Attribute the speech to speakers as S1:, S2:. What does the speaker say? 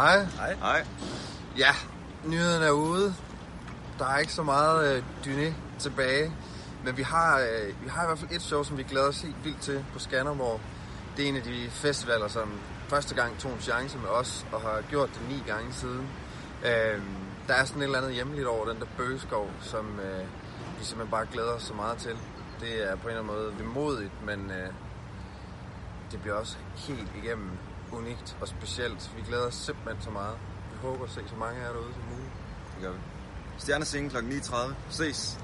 S1: Hej.
S2: Hej.
S3: Hej.
S1: Ja, nyheden er ude. Der er ikke så meget øh, dyné tilbage. Men vi har, øh, vi har i hvert fald et show, som vi glæder os helt vildt til på Skanderborg. Det er en af de festivaler, som første gang tog en chance med os, og har gjort det ni gange siden. Øh, der er sådan et eller andet hjemligt over den der bøgeskov, som øh, vi simpelthen bare glæder os så meget til. Det er på en eller anden måde vemodigt, men øh, det bliver også helt igennem unikt og specielt. Vi glæder os simpelthen så meget. Vi håber at se så mange af jer derude som muligt.
S3: Det gør vi. Stjernesingen kl. 9.30. Ses.